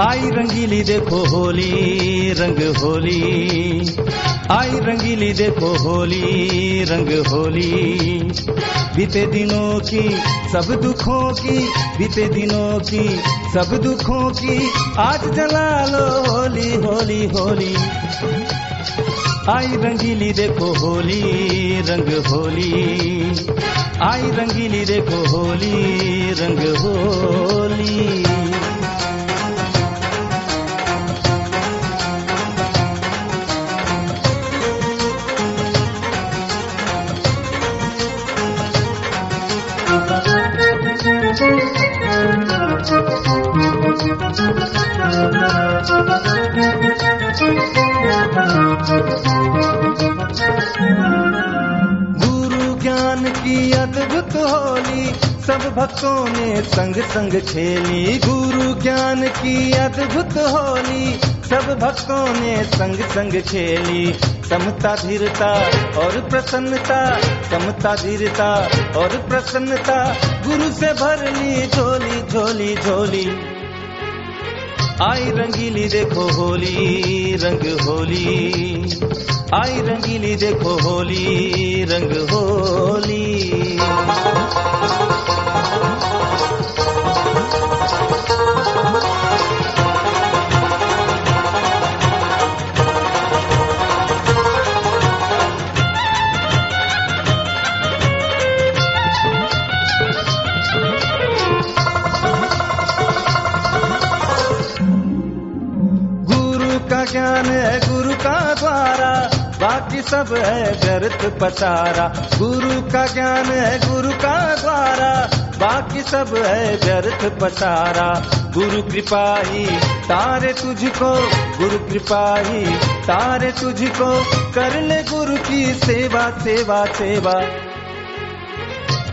आई रंगीली देखो होली, रंग होली। आई रंगीली देखो होली, रंग होली। बीते दिनों की सब दुखों की, बीते दिनों की सब दुखों की, आज जला लो होली होली होली। आई रंगीली देखो होली, रंग होली। आई रंगीली देखो होली, रंग होली। अद्भुत होली, सब भक्तों ने संग संग खेली गुरु ज्ञान की अद्भुत होली, सब भक्तों ने संग संग खेली समता, धीरता और प्रसन्नता, समता, धीरता और प्रसन्नता। गुरु से भर ली झोली झोली झोली। आई रंगीली देखो होली, रंग होली। आई रंगीली देखो होली, रंग होली। ज्ञान है गुरु का द्वारा, बाकी सब है व्यर्थ पसारा। गुरु का ज्ञान है गुरु का द्वारा, बाकी सब है व्यर्थ पसारा। गुरु कृपा ही तारे तुझको, गुरु कृपा ही तारे तुझको। कर ले गुरु की सेवा सेवा सेवा।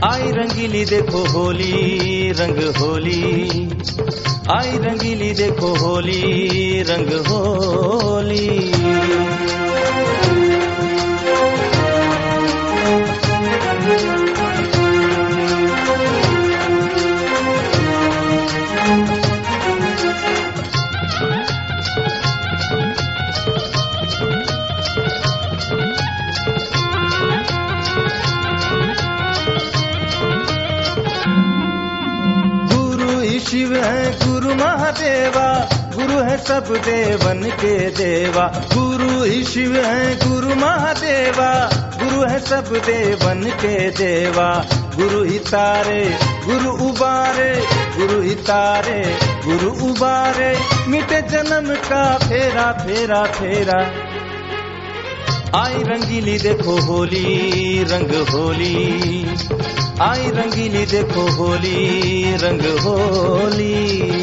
आई रंगीली देखो होली रंग होली आई रंगीली देखो होली रंग होली शिव है गुरु महादेवा, गुरु है सब देवन के देवा। गुरु ही शिव है गुरु महादेवा, गुरु है सब देवन के देवा। गुरु ही तारे, गुरु उबारे, गुरु ही तारे, गुरु उबारे। मिटे जन्म का फेरा फेरा फेरा। आई रंगीली देखो होली रंग होली। आई रंगीली देखो होली रंग होली।